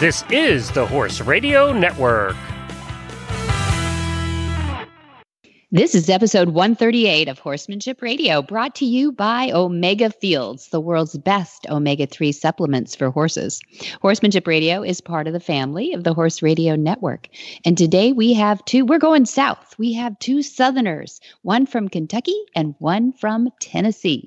This is the Horse Radio Network. This is episode 138 of Horsemanship Radio, brought to you by Omega Fields, the world's best omega 3 supplements for horses. Horsemanship Radio is part of the family of the Horse Radio Network. And today we have two, we're going south. We have two Southerners, one from Kentucky and one from Tennessee.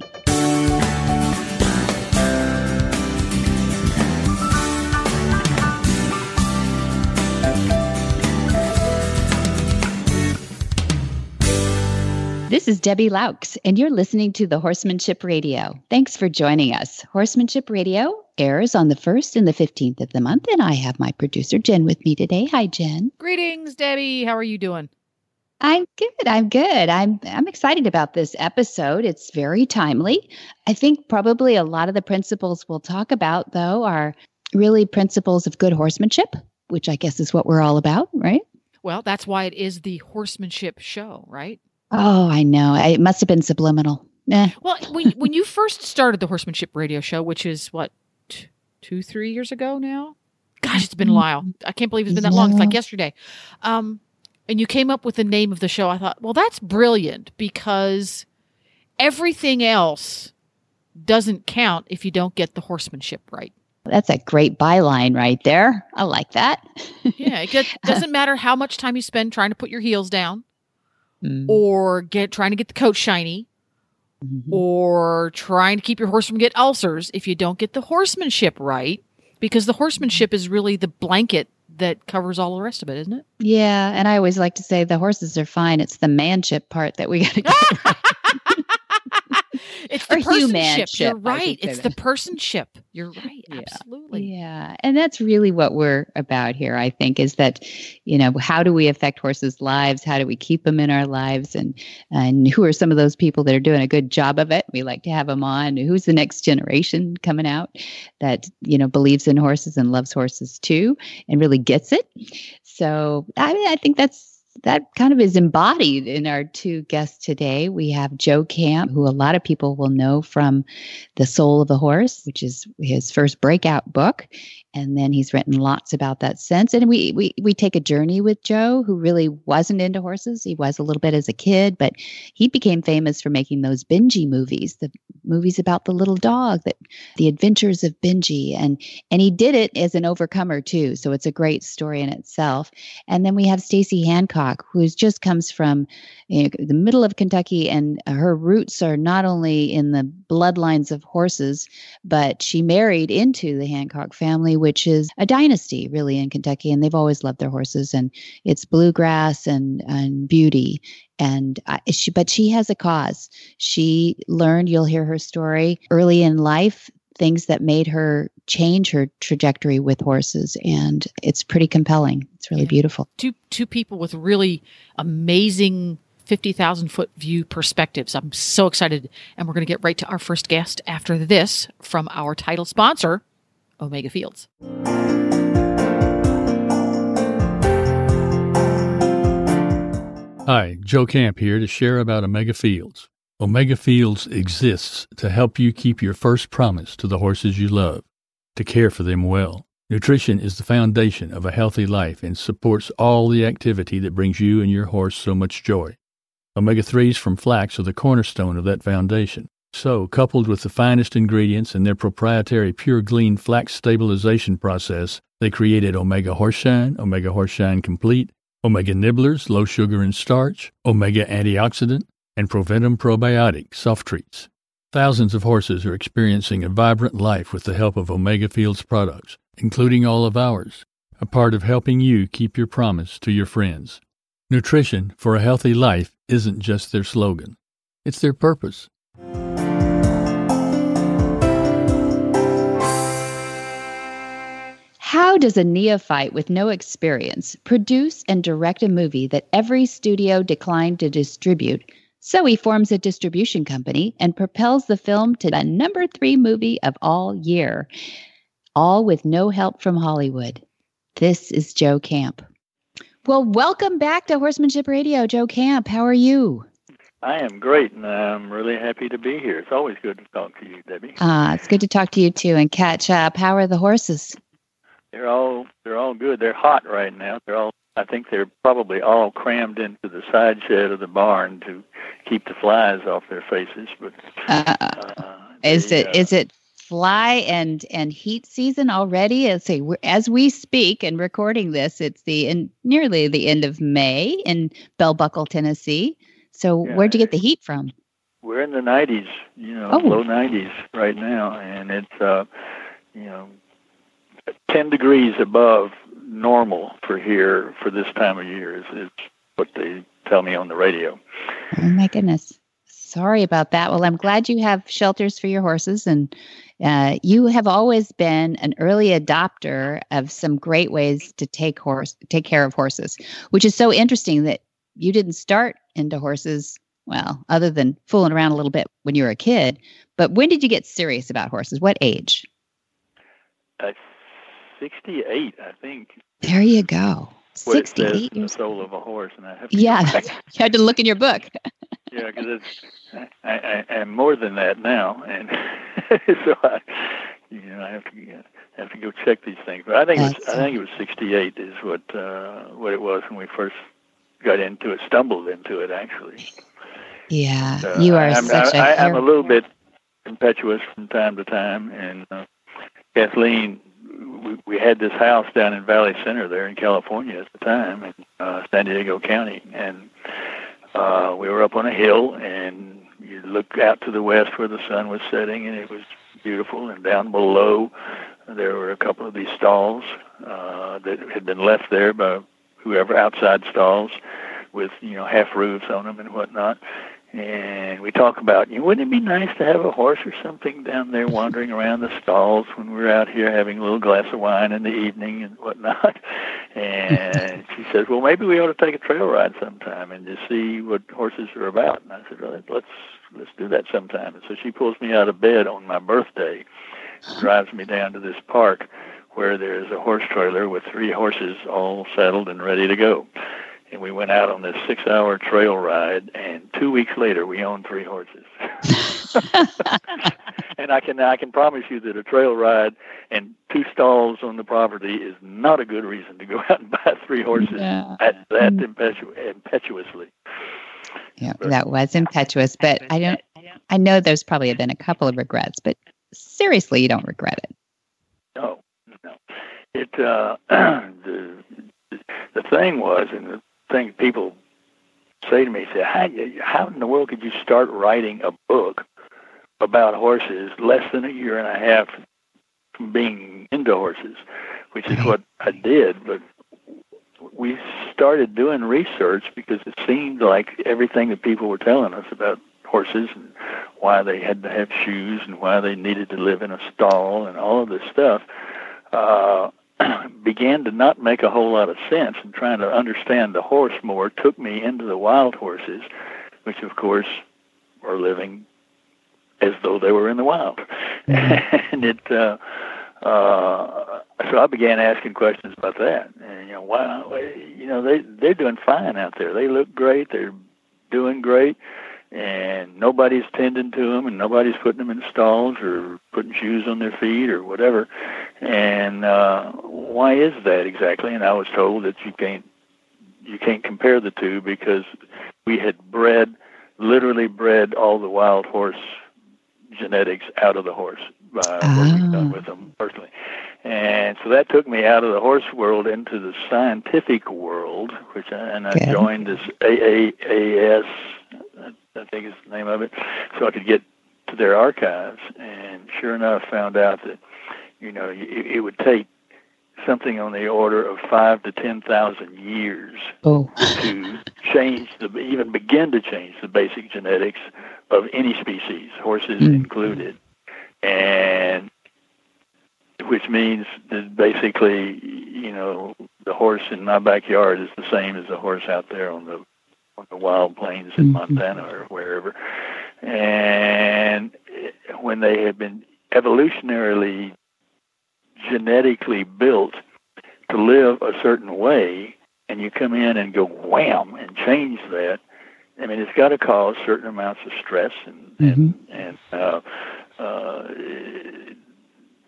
This is Debbie Laux, and you're listening to the Horsemanship Radio. Thanks for joining us. Horsemanship Radio airs on the 1st and the 15th of the month, and I have my producer, Jen, with me today. Hi, Jen. Greetings, Debbie. How are you doing? I'm good. I'm good. I'm I'm excited about this episode. It's very timely. I think probably a lot of the principles we'll talk about though are really principles of good horsemanship, which I guess is what we're all about, right? Well, that's why it is the horsemanship show, right? Oh, I know. It must have been subliminal. Eh. Well, when when you first started the horsemanship radio show, which is what t- two, three years ago now. Gosh, it's been a while. I can't believe it's been that long. It's like yesterday. Um, and you came up with the name of the show. I thought, well, that's brilliant because everything else doesn't count if you don't get the horsemanship right. That's a great byline right there. I like that. yeah, it doesn't matter how much time you spend trying to put your heels down mm. or get trying to get the coat shiny mm-hmm. or trying to keep your horse from get ulcers if you don't get the horsemanship right because the horsemanship is really the blanket that covers all the rest of it isn't it yeah and i always like to say the horses are fine it's the manship part that we got to get right it's the personship. You're right. It's the personship. You're right. Yeah. Absolutely. Yeah. And that's really what we're about here, I think, is that, you know, how do we affect horses' lives? How do we keep them in our lives? And and who are some of those people that are doing a good job of it? We like to have them on. Who's the next generation coming out that, you know, believes in horses and loves horses too and really gets it? So I I think that's that kind of is embodied in our two guests today. We have Joe Camp, who a lot of people will know from The Soul of the Horse, which is his first breakout book. And then he's written lots about that since. And we we we take a journey with joe who really wasn't into horses. He was a little bit as a kid but he became famous for making those benji movies the movies about the little dog that the adventures of benji. And and he did it as an overcomer too. So it's a great story in itself. And then we have staci hancock who just comes from you know, the middle of kentucky and her roots are not only in the bloodlines of horses but she married into the hancock family which is a dynasty really in Kentucky, and they've always loved their horses, and it's bluegrass and and beauty. And uh, she, but she has a cause. She learned. You'll hear her story early in life. Things that made her change her trajectory with horses, and it's pretty compelling. It's really yeah. beautiful. Two two people with really amazing 50,000 foot view perspectives. I'm so excited. And we're going to get right to our first guest after this from our title sponsor, Omega Fields. Hi, Joe Camp here to share about Omega Fields. Omega Fields exists to help you keep your first promise to the horses you love, to care for them well. Nutrition is the foundation of a healthy life and supports all the activity that brings you and your horse so much joy. Omega 3s from flax are the cornerstone of that foundation. So, coupled with the finest ingredients and their proprietary Pure Glean flax stabilization process, they created Omega Horseshine, Omega Horseshine Complete, Omega Nibblers, low sugar and starch, Omega Antioxidant, and Proventum Probiotic soft treats. Thousands of horses are experiencing a vibrant life with the help of Omega Fields products, including all of ours, a part of helping you keep your promise to your friends. Nutrition for a healthy life isn't just their slogan, it's their purpose. How does a neophyte with no experience produce and direct a movie that every studio declined to distribute? So he forms a distribution company and propels the film to the number three movie of all year, all with no help from Hollywood. This is Joe Camp. Well, welcome back to Horsemanship Radio, Joe Camp. How are you? I am great, and I'm really happy to be here. It's always good to talk to you, Debbie. Ah, it's good to talk to you too and catch up. How are the horses? They're all they're all good. They're hot right now. They're all I think they're probably all crammed into the side shed of the barn to keep the flies off their faces. But uh, uh, is they, it uh, is it fly and and heat season already? Let's as we speak and recording this, it's the in nearly the end of May in Bell Buckle, Tennessee. So yeah, where'd you get the heat from? We're in the 90s, you know, oh. low 90s right now, and it's uh, you know 10 degrees above normal for here for this time of year is, is what they tell me on the radio. Oh my goodness. Sorry about that. Well, I'm glad you have shelters for your horses, and uh, you have always been an early adopter of some great ways to take horse take care of horses, which is so interesting that you didn't start into horses. Well, other than fooling around a little bit when you were a kid, but when did you get serious about horses? What age? Uh, 68, I think. There you go. 68 years. The soul of a horse, and I have yeah, you had to look in your book. yeah, because it's I, I, am more than that now, and so I, you know, I have to have to go check these things. But I think it was, I think it was 68 is what uh, what it was when we first got into it, stumbled into it actually. Yeah, uh, you are I'm, such I, a. I'm a little bit impetuous from time to time, and uh, Kathleen we, we had this house down in Valley Center there in California at the time in uh, San Diego County, and uh, we were up on a hill, and you look out to the west where the sun was setting, and it was beautiful. And down below, there were a couple of these stalls uh, that had been left there by whoever outside stalls with you know half roofs on them and whatnot and we talk about, you wouldn't it be nice to have a horse or something down there wandering around the stalls when we're out here having a little glass of wine in the evening and whatnot? And she says, well, maybe we ought to take a trail ride sometime and just see what horses are about. And I said, well, let's let's do that sometime. And so she pulls me out of bed on my birthday, and drives me down to this park where there's a horse trailer with three horses all saddled and ready to go and we went out on this six hour trail ride and two weeks later we owned three horses and i can i can promise you that a trail ride and two stalls on the property is not a good reason to go out and buy three horses yeah. at that mm. impetu- impetuously yeah but, that was impetuous but i don't i know there's probably been a couple of regrets but seriously you don't regret it no no it uh the the thing was, and thing people say to me, say, how, how in the world could you start writing a book about horses less than a year and a half from being into horses, which is what I did. But we started doing research because it seemed like everything that people were telling us about horses and why they had to have shoes and why they needed to live in a stall and all of this stuff uh, began to not make a whole lot of sense and trying to understand the horse more took me into the wild horses, which of course are living as though they were in the wild. Mm-hmm. and it uh uh so I began asking questions about that. And you know, wow, you know, they they're doing fine out there. They look great. They're doing great and nobody's tending to them and nobody's putting them in stalls or putting shoes on their feet or whatever and uh why is that exactly and i was told that you can't you can't compare the two because we had bred literally bred all the wild horse genetics out of the horse by oh. what we've done ah. with them personally and so that took me out of the horse world into the scientific world which I, and i joined this aaas I think is the name of it, so I could get to their archives. And sure enough, found out that you know it, it would take something on the order of five to ten thousand years oh. to change the even begin to change the basic genetics of any species, horses mm. included, and which means that basically, you know, the horse in my backyard is the same as the horse out there on the on the wild plains in mm-hmm. Montana or wherever. And when they had been evolutionarily genetically built to live a certain way, and you come in and go wham and change that, I mean, it's got to cause certain amounts of stress and mm-hmm. and, and uh, uh,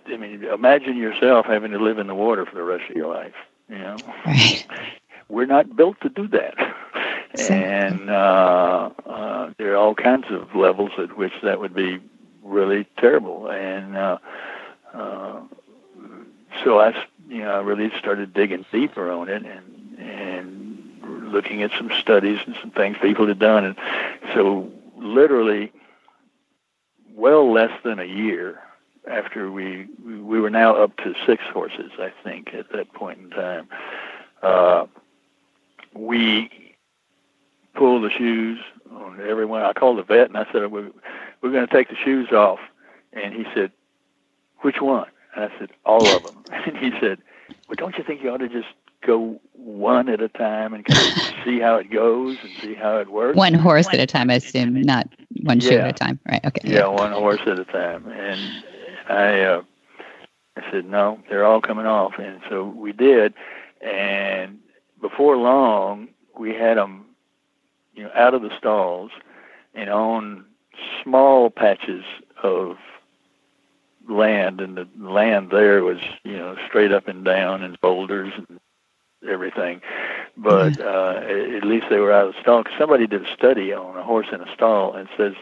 I mean, imagine yourself having to live in the water for the rest of your life. You know, Right. we're not built to do that. And uh, uh, there are all kinds of levels at which that would be really terrible. And uh, uh, so I, you know, I really started digging deeper on it and and looking at some studies and some things people had done. And so literally, well less than a year after we we were now up to six horses, I think, at that point in time. Uh, we pulled the shoes on everyone. I called the vet and I said, "We're, we're going to take the shoes off." And he said, "Which one?" And I said, "All of them." And he said, "Well, don't you think you ought to just go one at a time and kind of see how it goes and see how it works?" One horse at a time, I assume, not one shoe at a time. Right. Okay. Yeah, one horse at a time. And I, uh, I said, no, they're all coming off. And so we did. And before long, we had them, you know, out of the stalls and on small patches of land. And the land there was, you know, straight up and down and boulders and everything. But uh, at least they were out of the stall. 'Cause somebody did a study on a horse in a stall and says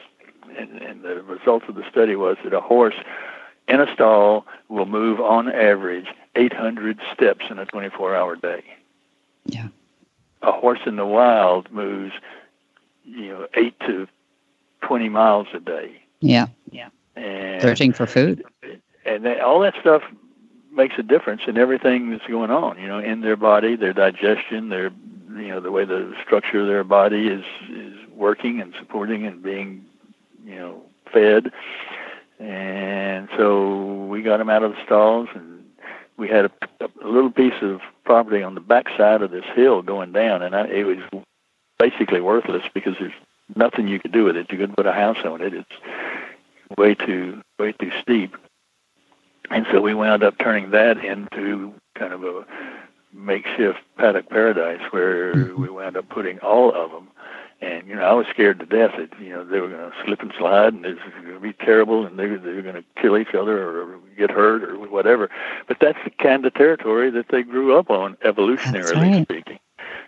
and, and the result of the study was that a horse in a stall will move on average 800 steps in a 24-hour day. Yeah. A horse in the wild moves, you know, eight to 20 miles a day. Yeah. Yeah. And Searching for food. and they, all that stuff makes a difference in everything that's going on. You know, in their body, their digestion, their you know the way the structure of their body is is working and supporting and being you know fed. And so we got them out of the stalls, and we had a, a little piece of property on the backside of this hill going down, and I, it was basically worthless because there's nothing you could do with it. You couldn't put a house on it. It's way too way too steep. And so we wound up turning that into kind of a makeshift paddock paradise where mm-hmm. we wound up putting all of them. And you know, I was scared to death that you know they were going to slip and slide, and it was going to be terrible, and they were, they were going to kill each other or get hurt or whatever. But that's the kind of territory that they grew up on, evolutionarily right. speaking.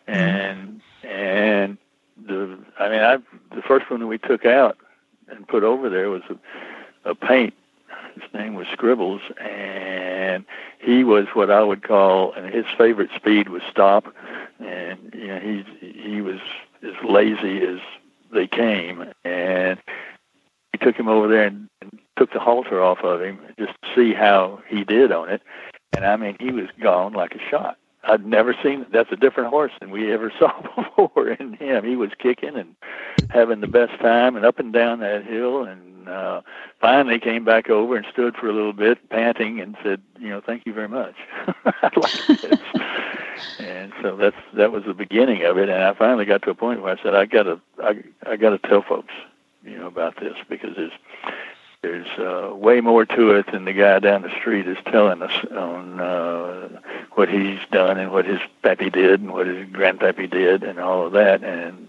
And and the I mean, I the first one that we took out and put over there was a, a paint. His name was Scribbles, and he was what I would call, and his favorite speed was stop, and you know he he was as lazy as they came, and we took him over there and, and took the halter off of him just to see how he did on it, and I mean he was gone like a shot. I'd never seen that's a different horse than we ever saw before in him. He was kicking and having the best time and up and down that hill and uh finally came back over and stood for a little bit panting and said, you know, thank you very much. I like this. and so that's that was the beginning of it and I finally got to a point where I said I gotta I I gotta tell folks, you know, about this because there's there's uh, way more to it than the guy down the street is telling us on uh, what he's done and what his pappy did and what his grandpappy did and all of that. And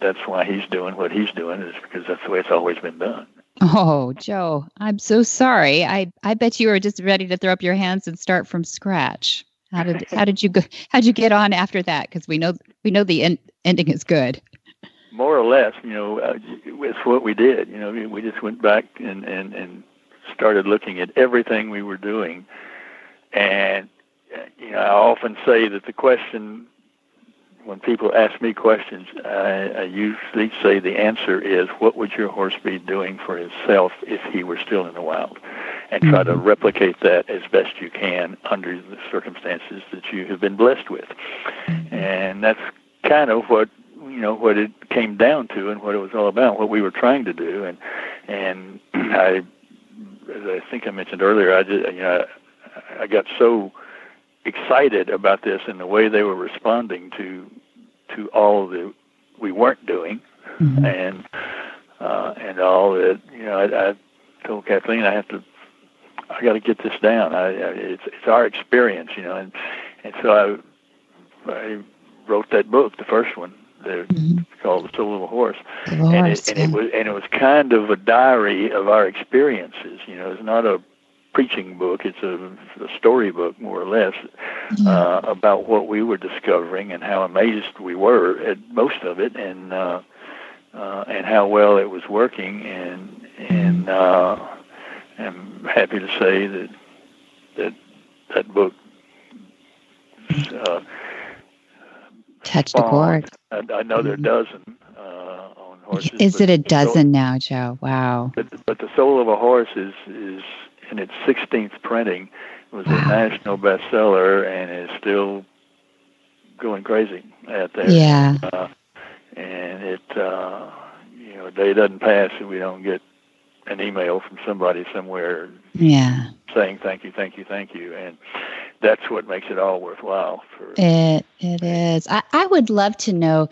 that's why he's doing what he's doing is because that's the way it's always been done. Oh, Joe, I'm so sorry. I I bet you were just ready to throw up your hands and start from scratch. How did how did you go? How'd you get on after that? Because we know we know the end, ending is good. More or less, you know, uh, it's what we did. You know, we- just went back and, and, and started looking at everything we were doing. And, uh, you know, I often say that the question, when people ask me questions, I, I usually say the answer is, what would your horse be doing for himself if he were still in the wild? And try to replicate that as best you can under the circumstances that you have been blessed with. And that's kind of what you know what it came down to and what it was all about, what we were trying to do, and and I, as I think I mentioned earlier, I just you know I, I got so excited about this and the way they were responding to to all that we weren't doing, Mhm. and uh, and all that you know I, I told Kathleen I have to I got to get this down. I, I it's it's our experience, you know, and and so I I wrote that book, the first one, the, Mhm. called The Soul of a Horse, The and horse, it, and it was and it was kind of a diary of our experiences. You know, it's not a preaching book. It's a, a storybook, more or less, uh, about what we were discovering and how amazed we were at most of it, and uh, uh, and how well it was working. And and uh, I'm happy to say that that that book uh, touched a chord. I, I know there are a dozen uh, on horses. Is it a dozen now, Joe? Wow. But, but the soul of a horse is is in its 16th printing. It was wow. a national bestseller and is still going crazy out there. Yeah. Uh, and it, uh, you know, a day doesn't pass and we don't get an email from somebody somewhere. Yeah. Saying thank you, thank you, thank you, and that's what makes it all worthwhile. For it it is. I, I would love to know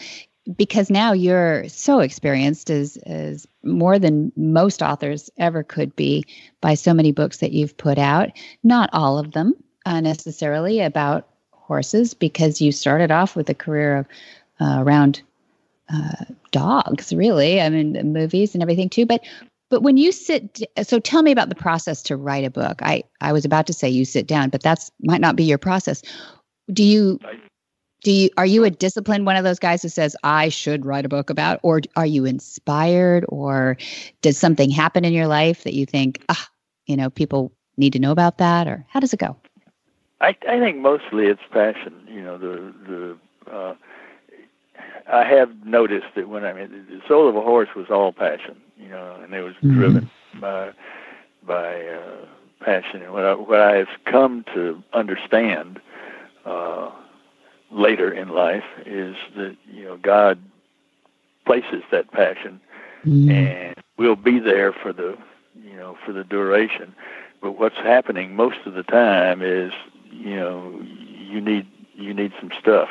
because now you're so experienced as as more than most authors ever could be by so many books that you've put out. Not all of them uh, necessarily about horses, because you started off with a career of uh, around uh, dogs, really. I mean, movies and everything too. But but when you sit, so tell me about the process to write a book. I I was about to say you sit down, but that's might not be your process. Do you? Do you are you a disciplined one of those guys who says I should write a book about, or are you inspired, or does something happen in your life that you think, ah, you know, people need to know about that, or how does it go? I I think mostly it's passion. You know, the the uh, I have noticed that when I mean the soul of a horse was all passion, you know, and it was mm-hmm. driven by by uh, passion. And what I, what I have come to understand uh, later in life is that you know God places that passion, mm-hmm. and will be there for the you know for the duration. But what's happening most of the time is you know you need you need some stuff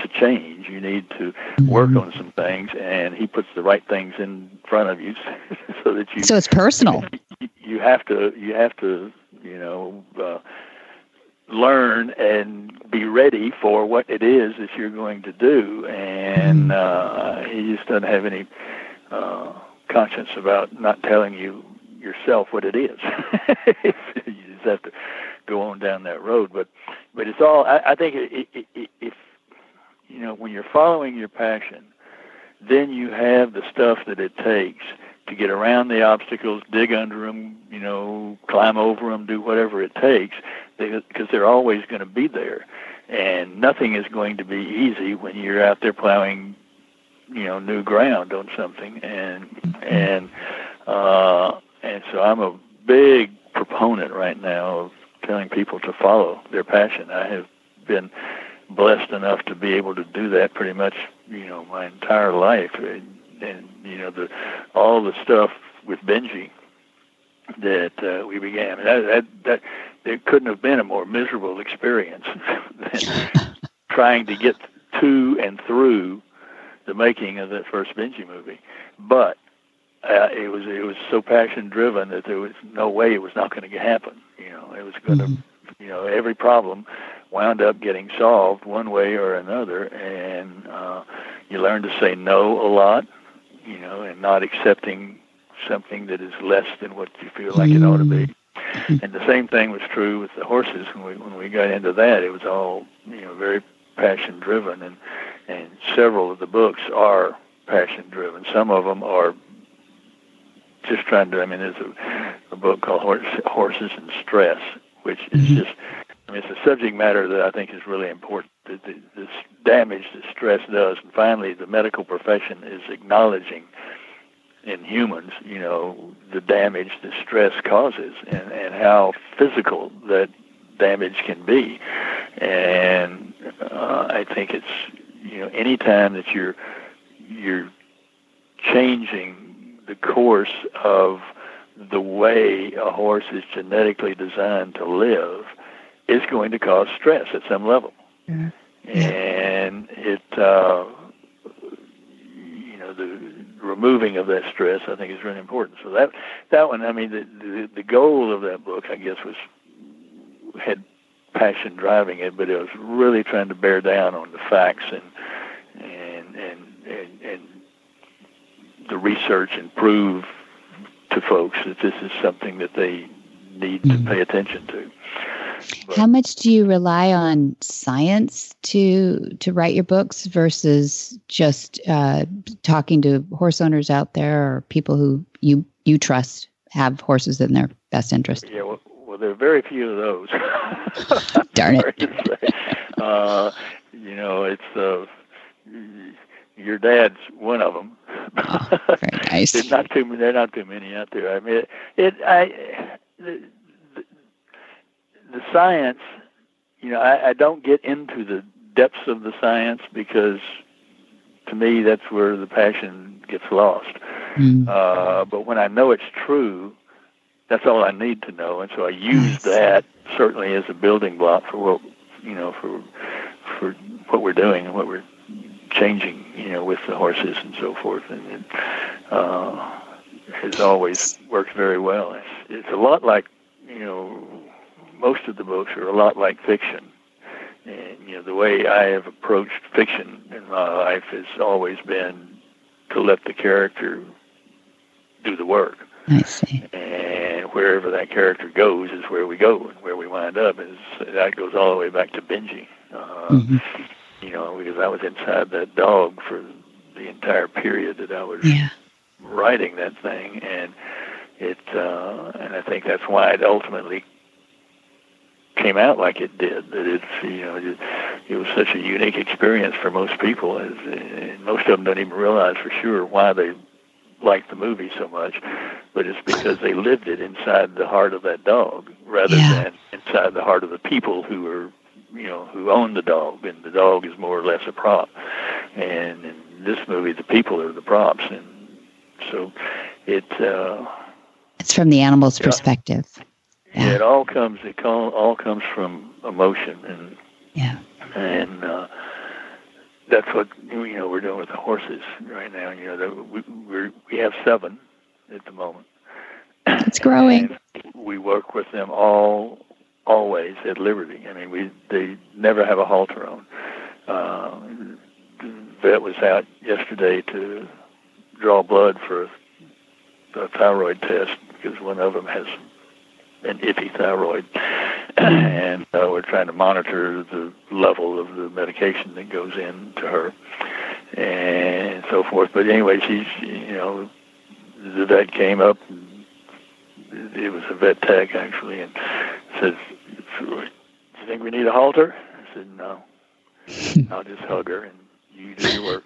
to change. You need to work on some things, and he puts the right things in front of you so that you. So it's personal. You have to. You have to. You know. Uh, learn and be ready for what it is that you're going to do and uh he just doesn't have any uh conscience about not telling you yourself what it is you just have to go on down that road but but it's all i, I think it, it, it, if you know, when you're following your passion, then you have the stuff that it takes to get around the obstacles, dig under them, you know, climb over them, do whatever it takes, because they're always going to be there. And nothing is going to be easy when you're out there plowing, you know, new ground on something. And and uh, and so I'm a big proponent right now of telling people to follow their passion. I have been blessed enough to be able to do that pretty much, you know, my entire life. And, and you know, the all the stuff with Benji that uh, we began. That, that that there couldn't have been a more miserable experience than trying to get to and through the making of that first Benji movie. But uh, it was it was so passion driven that there was no way it was not going to happen. You know, it was going to, mm-hmm. you know, every problem wound up getting solved one way or another, and uh, you learn to say no a lot, you know, and not accepting something that is less than what you feel like it ought to be. Mm-hmm. And the same thing was true with the horses when we when we got into that. It was all you know very passion driven, and and several of the books are passion driven. Some of them are just trying to. I mean, there's a, a book called Horse, Horses and Stress, which is mm-hmm. just I mean, it's a subject matter that I think is really important. The, the, the damage that stress does, and finally, the medical profession is acknowledging in humans, you know, the damage that stress causes, and and how physical that damage can be. And uh, I think it's you know, any time that you're you're changing the course of the way a horse is genetically designed to live is going to cause stress at some level. Mm-hmm. And it, uh, you know, the removing of that stress, I think, is really important. So that that one, I mean, the the, the goal of that book, I guess, was had passion driving it, but it was really trying to bear down on the facts and and and and, and the research and prove to folks that this is something that they need to pay attention to. How much do you rely on science to to write your books versus just uh, talking to horse owners out there or people who you you trust have horses in their best interest? Yeah, well, well there are very few of those. Darn it! uh, you know, it's uh, your dad's one of them. Oh, very nice. there's not too there are not too many out there. I mean, it, it I the, the, science. You know, I, I don't get into the depths of the science because to me that's where the passion gets lost. Mm. Uh, but when I know it's true, that's all I need to know, and so I use that certainly as a building block for what you know for for what we're doing and what we're changing, you know, with the horses and so forth, and it uh, has always worked very well. It's, it's a lot like, you know, most of the books are a lot like fiction. And, you know, the way I have approached fiction in my life has always been to let the character do the work. I see. And wherever that character goes is where we go, and where we wind up is that goes all the way back to Benji. Uh, mm-hmm you know, because I was inside that dog for the entire period that I was yeah. writing that thing, and it, uh, and I think that's why it ultimately came out like it did. That it's, you know, it, it was such a unique experience for most people, as and most of them don't even realize for sure why they liked the movie so much, but it's because they lived it inside the heart of that dog rather yeah. than inside the heart of the people who were you know who own the dog, and the dog is more or less a prop. And in this movie, the people are the props, and so it. Uh, it's from the animal's yeah, perspective. Yeah. it all comes. It all, all comes from emotion, and yeah, and uh, that's what you know we're doing with the horses right now. You know, we we we have seven at the moment. It's growing. And we work with them all always at liberty. I mean, we they never have a halter on. Uh, the vet was out yesterday to draw blood for a, a thyroid test because one of them has an iffy thyroid, and uh, we're trying to monitor the level of the medication that goes in to her, and so forth. But anyway, she's you know the vet came up. And it was a vet tech actually, and says, "Do you think we need a halter?" I said, "No. I'll just hug her and you do your work."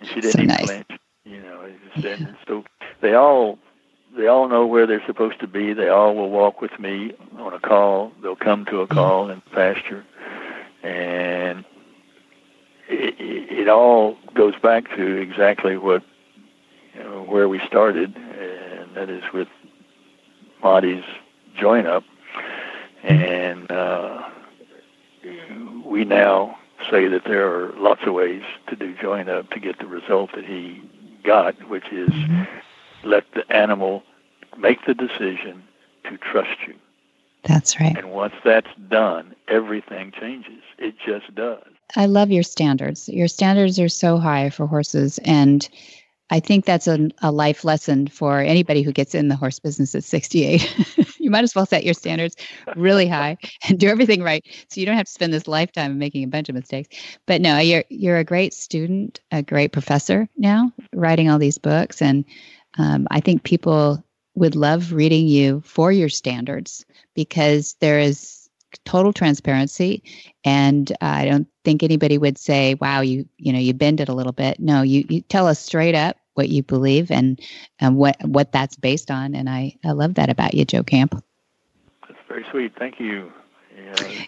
And she didn't so even nice. flinch. You know, just, yeah. so they all they all know where they're supposed to be. They all will walk with me on a call. They'll come to a mm-hmm. call in pasture, and it, it all goes back to exactly what you know where we started, and that is with Monty's join up, and uh, we now say that there are lots of ways to do join up to get the result that he got, which is let the animal make the decision to trust you. That's right. And once that's done, everything changes. It just does. I love your standards. Your standards are so high for horses and I think that's a, a life lesson for anybody who gets in the horse business at 68. you might as well set your standards really high and do everything right so you don't have to spend this lifetime making a bunch of mistakes. But no, you're you're a great student, a great professor now, writing all these books, and um, I think people would love reading you for your standards because there is total transparency. And uh, i don't think anybody would say wow you you know you bend it a little bit. No you, you tell us straight up what you believe and and what what that's based on. And i i love that about you joe camp. That's very sweet. Thank you. Yeah,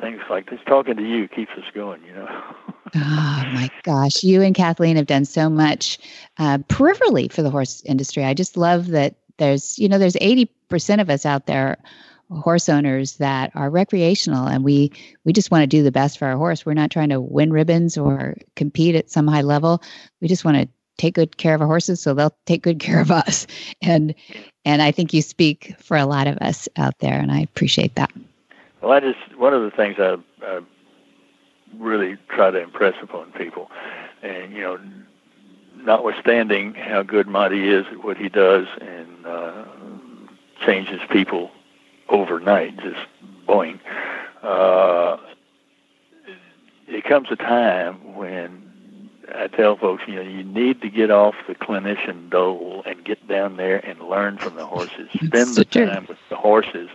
things like this talking to you keeps us going you know oh my gosh you and kathleen have done so much uh, peripherally for the horse industry. I just love that there's you know there's 80% of us out there horse owners that are recreational and we we just want to do the best for our horse. We're not trying to win ribbons or compete at some high level. We just want to take good care of our horses so they'll take good care of us. And and i think you speak for a lot of us out there and i appreciate that. Well i just one of the things i, I really try to impress upon people and you know notwithstanding how good Monty is at what he does and uh, changes people overnight, just boing. Uh, it comes a time when I tell folks, you know, you need to get off the clinician dole and get down there and learn from the horses. Spend the time with the horses.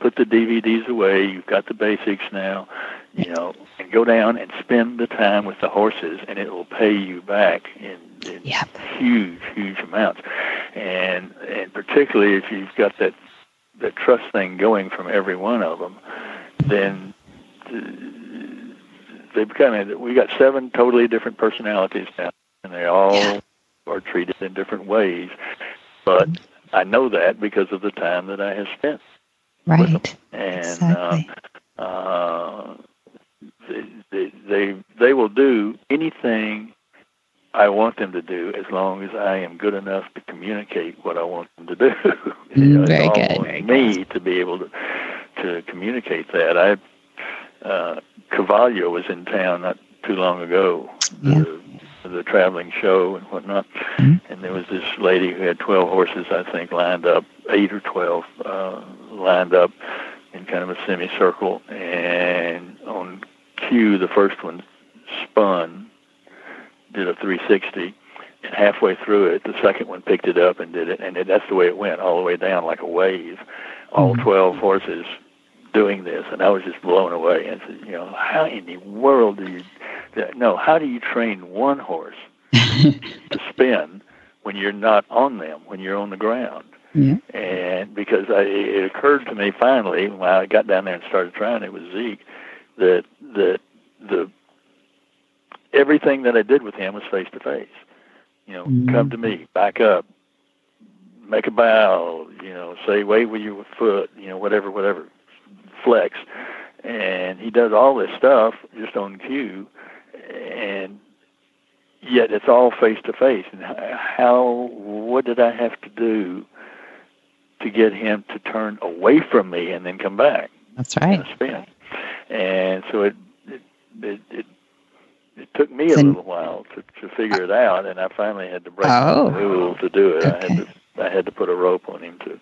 Put the DVDs away. You've got the basics now, you know, and go down and spend the time with the horses, and it will pay you back in, in yep. huge, huge amounts. And and particularly if you've got that that trust thing going from every one of them, then. Uh, they've kind of we got seven totally different personalities now, and they all yeah. are treated in different ways. But I know that because of the time that I have spent. Right. And exactly. uh, uh, they, they they will do anything I want them to do as long as I am good enough to communicate what I want them to do. you know, very good. Very me good. to be able to to communicate that. I uh, Cavallo was in town not too long ago, yeah. the, the traveling show and whatnot, mm-hmm. and there was this lady who had 12 horses, I think, lined up, eight or 12 uh, lined up in kind of a semicircle, and on cue, the first one spun, did a 360, and halfway through it, the second one picked it up and did it, and it, that's the way it went, all the way down like a wave. All Mm-hmm. 12 horses doing this, and I was just blown away. And said, you know, how in the world do you? No, how do you train one horse to spin when you're not on them, when you're on the ground? Yeah. And because I, it occurred to me finally when I got down there and started trying it with Zeke, that that the everything that I did with him was face to face. You know, Mhm. come to me, back up, make a bow, you know, say wave with your foot, you know, whatever, whatever, flex. And he does all this stuff just on cue, and yet it's all face to face. And how, what did I have to do to get him to turn away from me and then come back? That's right. And spin. And so it, it, it, it it took me a little while to, to figure it out, and I finally had to break Oh. the rule to do it. I had to I had to put a rope on him to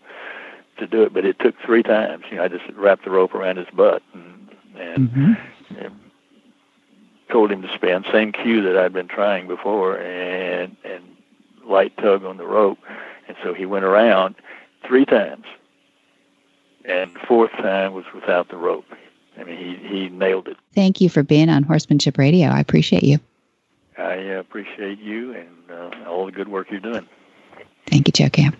to do it, but it took three times. You know, I just wrapped the rope around his butt and and, hmm and told him to spin same cue that I'd been trying before, and and light tug on the rope, and so he went around three times, and fourth time was without the rope. I mean, he he nailed it. Thank you for being on Horsemanship Radio. I appreciate you. I uh, appreciate you and uh, all the good work you're doing. Thank you, Joe Camp.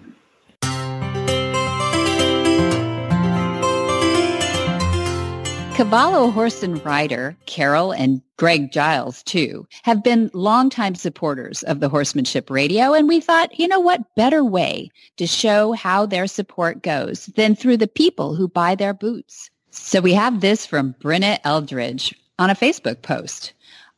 Cavallo horse and rider, Carol and Greg Giles, too, have been longtime supporters of the Horsemanship Radio, and we thought, you know what better way to show how their support goes than through the people who buy their boots. So we have this from Brenna Eldridge on a Facebook post.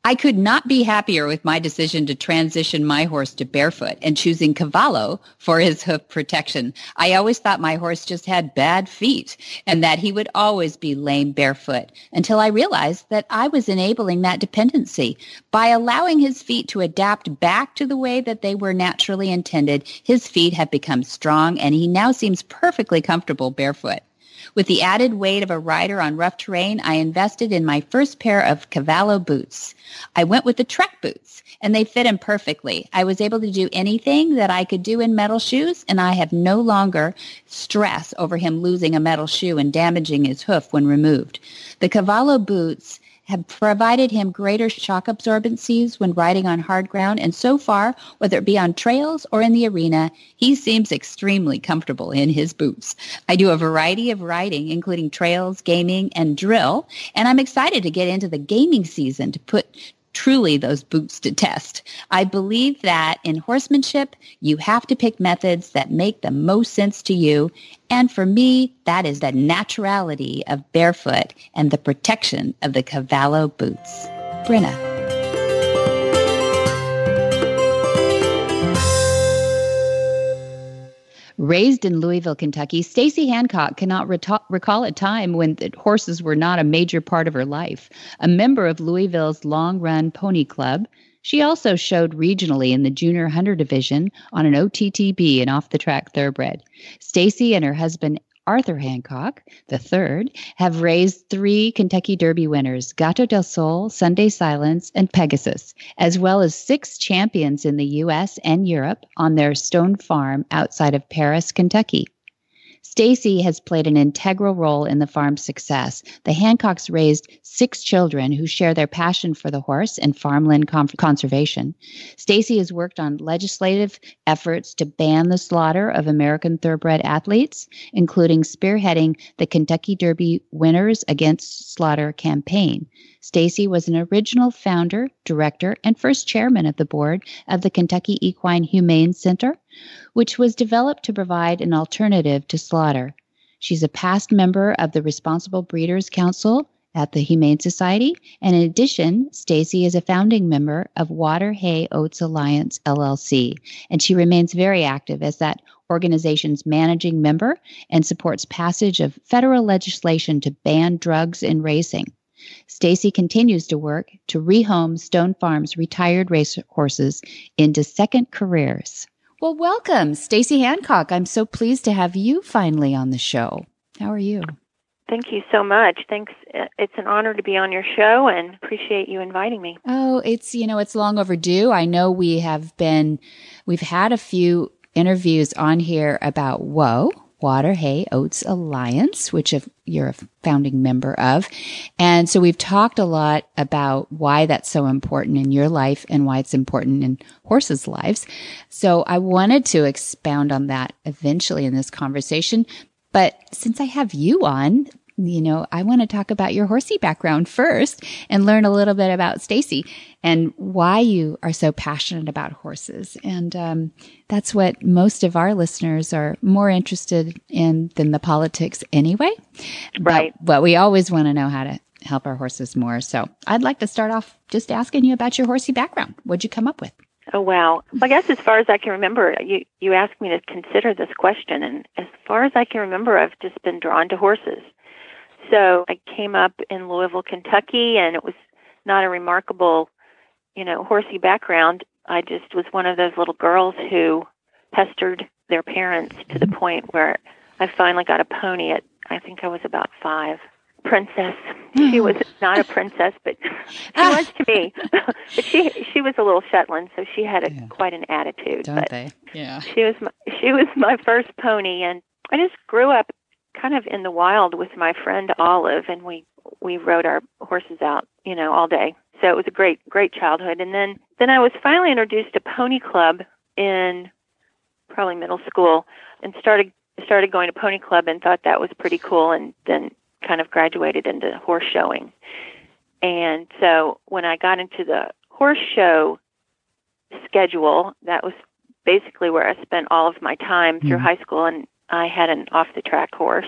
I could not be happier with my decision to transition my horse to barefoot and choosing Cavallo for his hoof protection. I always thought my horse just had bad feet and that he would always be lame barefoot until I realized that I was enabling that dependency. By allowing his feet to adapt back to the way that they were naturally intended, his feet have become strong and he now seems perfectly comfortable barefoot. With the added weight of a rider on rough terrain, I invested in my first pair of Cavallo boots. I went with the Trek boots, and they fit him perfectly. I was able to do anything that I could do in metal shoes, and I have no longer stress over him losing a metal shoe and damaging his hoof when removed. The Cavallo boots have provided him greater shock absorbencies when riding on hard ground, and so far, whether it be on trails or in the arena, he seems extremely comfortable in his boots. I do a variety of riding, including trails, gaming, and drill, and I'm excited to get into the gaming season to put truly those boots to test. I believe that in horsemanship, you have to pick methods that make the most sense to you. And for me, that is the naturality of barefoot and the protection of the Cavallo boots. Brenna. Raised in Louisville, Kentucky, Staci Hancock cannot recall a time when horses were not a major part of her life. A member of Louisville's Long Run Pony Club, She also showed regionally in the Junior Hunter Division on an OTTB, and off the track thoroughbred. Staci and her husband Arthur Hancock, the third, have raised three Kentucky Derby winners Gato del Sol, Sunday Silence, and Pegasus, as well as six champions in the U.S. and Europe on their stone farm outside of Paris, Kentucky. Staci has played an integral role in the farm's success. The Hancocks raised six children who share their passion for the horse and farmland con- conservation. Staci has worked on legislative efforts to ban the slaughter of American thoroughbred athletes, including spearheading the Kentucky Derby Winners Against Slaughter campaign. Staci was an original founder, director, and first chairman of the board of the Kentucky Equine Humane Center which was developed to provide an alternative to slaughter. She's a past member of the Responsible Breeders Council at the Humane Society, and in addition, Staci is a founding member of Water Hay Oats Alliance LLC, and she remains very active as that organization's managing member and supports passage of federal legislation to ban drugs in racing. Staci continues to work to rehome Stone Farm's retired race horses into second careers. Well, welcome, Staci Hancock. I'm so pleased to have you finally on the show. How are you? Thank you so much. Thanks. Uh, it's an honor to be on your show and appreciate you inviting me. Oh, it's, you know, it's long overdue. I know we have been, we've had a few interviews on here about WHOA, Water Hay Oats Alliance, which you're a founding member of. And so we've talked a lot about why that's so important in your life and why it's important in horses' lives. So I wanted to expound on that eventually in this conversation. But since I have you on, you know, I want to talk about your horsey background first and learn a little bit about Staci and why you are so passionate about horses. And um, that's what most of our listeners are more interested in than the politics anyway. Right. But, but we always want to know how to help our horses more. So I'd like to start off just asking you about your horsey background. What'd you come up with? Oh wow! Well, I guess as far as I can remember, you you asked me to consider this question, and as far as I can remember, I've just been drawn to horses. So I came up in Louisville, Kentucky, and it was not a remarkable, you know, horsey background. I just was one of those little girls who pestered their parents to the mm-hmm. point where I finally got a pony at I think I was about five. Princess. She was not a princess, but she was to me. but she she was a little Shetland, so she had a yeah. quite an attitude. Don't but they? Yeah. She was my, she was my first pony, and I just grew up kind of in the wild with my friend Olive, and we we rode our horses out, you know, all day. So it was a great great childhood. And then then I was finally introduced to Pony Club in probably middle school, and started started going to Pony Club and thought that was pretty cool, and then kind of graduated into horse showing. And so when I got into the horse show schedule, that was basically where I spent all of my time through mm-hmm. high school and I had an off the track horse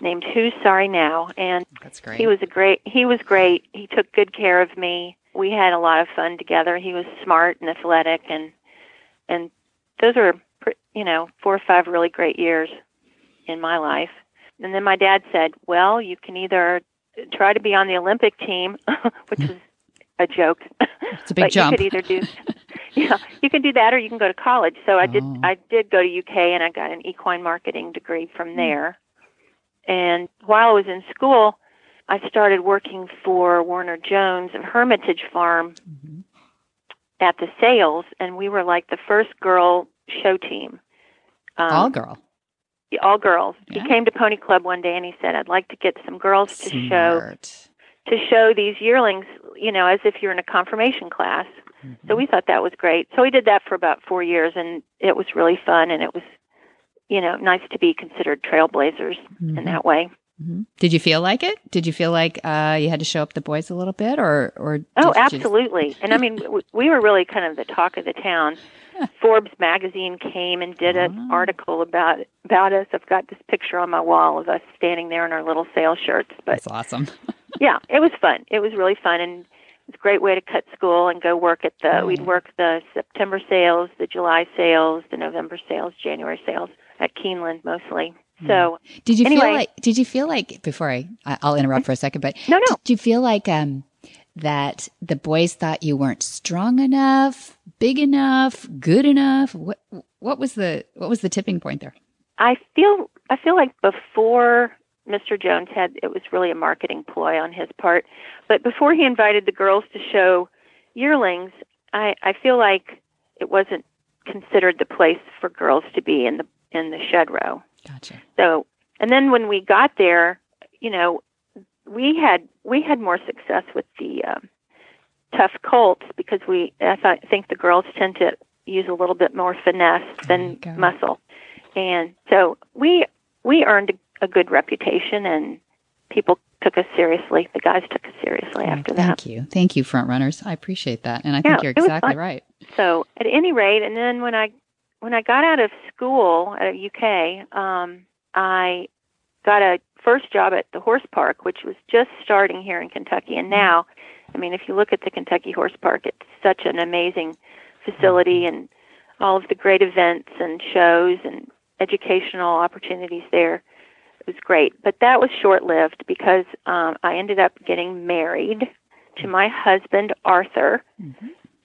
named Who's Sorry Now and That's great. he was a great he was great. He took good care of me. We had a lot of fun together. He was smart and athletic and and those were you know, four or five really great years in my life. And then my dad said, "Well, you can either try to be on the Olympic team, which hmm. was a joke. It's a big but jump. You could either do yeah, you can do that or you can go to college. So I did Oh. I did go to UK and I got an equine marketing degree Hmm. from there. And while I was in school, I started working for Warner Jones of Hermitage Farm Mhm. at the sales and we were like the first girl show team. Um, All girl. all girls. Yeah. He came to Pony Club one day and he said, "I'd like to get some girls to show to show these yearlings, you know, as if you're in a conformation class." Mm-hmm. So we thought that was great. So we did that for about 4 years and it was really fun and it was you know, nice to be considered trailblazers Mhm. in that way. Mhm. Did you feel like it? Did you feel like uh, you had to show up the boys a little bit, or or? Oh, just- absolutely. And I mean, w- we were really kind of the talk of the town. Forbes magazine came and did an Ah. article about about us. I've got this picture on my wall of us standing there in our little sales shirts. But That's awesome. yeah, it was fun. It was really fun, and it was a great way to cut school and go work at the. Oh, We'd work the September sales, the July sales, the November sales, January sales at Keeneland mostly. So Did you Anyway. feel like? Did you feel like before I I- I'll interrupt for a second, but no, no, did you feel like um that the boys thought you weren't strong enough, big enough, good enough? What what was the what was the tipping point there? I feel I feel like before Mr. Jones had it was really a marketing ploy on his part, but before he invited the girls to show yearlings, I I feel like it wasn't considered the place for girls to be in the in the shed row. Gotcha. So, and then when we got there, you know, we had we had more success with the um, tough colts because we I thought, think the girls tend to use a little bit more finesse than muscle, and so we we earned a, good reputation and people took us seriously. The guys took us seriously Oh, after thank that. Thank you. Thank you, front runners. I appreciate that. And I Yeah, think you're exactly right. So at any rate, and then when I when I got out of school at UK, um, I got a first job at the horse park, which was just starting here in Kentucky. And now, I mean, if you look at the Kentucky Horse Park, it's such an amazing facility and all of the great events and shows and educational opportunities there. Was great, but that was short lived because um, I ended up getting married to my husband Arthur,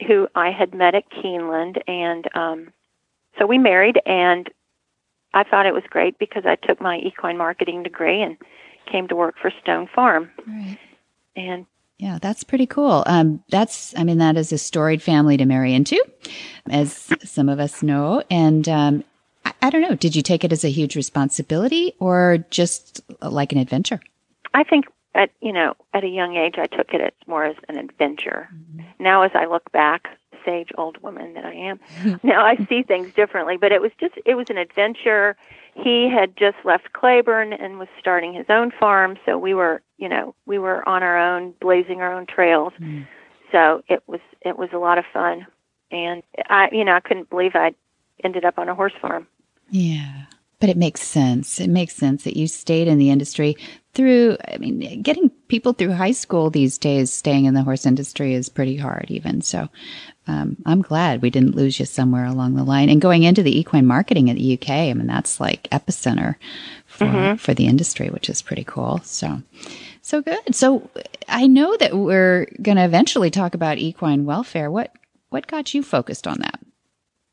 who I had met at Keeneland, and um, so we married. And I thought it was great because I took my equine marketing degree and came to work for Stone Farm. Right. And Yeah, that's pretty cool. Um, that's, I mean, that is a storied family to marry into, as some of us know. And um, I, don't know, did you take it as a huge responsibility or just uh, like an adventure? I think at you know at a young age I took it as more as an adventure. Mm-hmm. Now as I look back, sage old woman that I am, now I see things differently. But it was just it was an adventure. He had just left Claiborne and was starting his own farm, so we were you know we were on our own, blazing our own trails. Mm. So it was it was a lot of fun, and I you know I couldn't believe I ended up on a horse farm. Yeah. But it makes sense. It makes sense that you stayed in the industry through, I mean, getting people through high school these days, staying in the horse industry is pretty hard, even. So um, I'm glad we didn't lose you somewhere along the line. And going into the equine marketing in the UK, I mean, that's like epicenter for, for the industry, which is pretty cool. So, so good. So I know that we're going to eventually talk about equine welfare. What, what got you focused on that?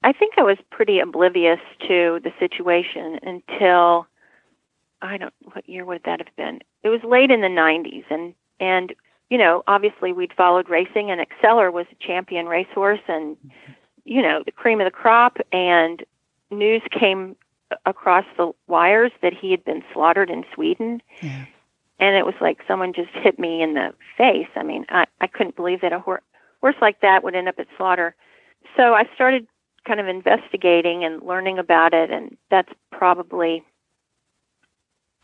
I think I was pretty oblivious to the situation until I don't what year would that have been? It was late in the 90s and and you know, obviously we'd followed racing and Exceller was a champion racehorse and you know, the cream of the crop and news came across the wires that he had been slaughtered in Sweden. Yeah. And it was like someone just hit me in the face. I mean, I I couldn't believe that a hor- horse like that would end up at slaughter. So I started kind of investigating and learning about it, and that's probably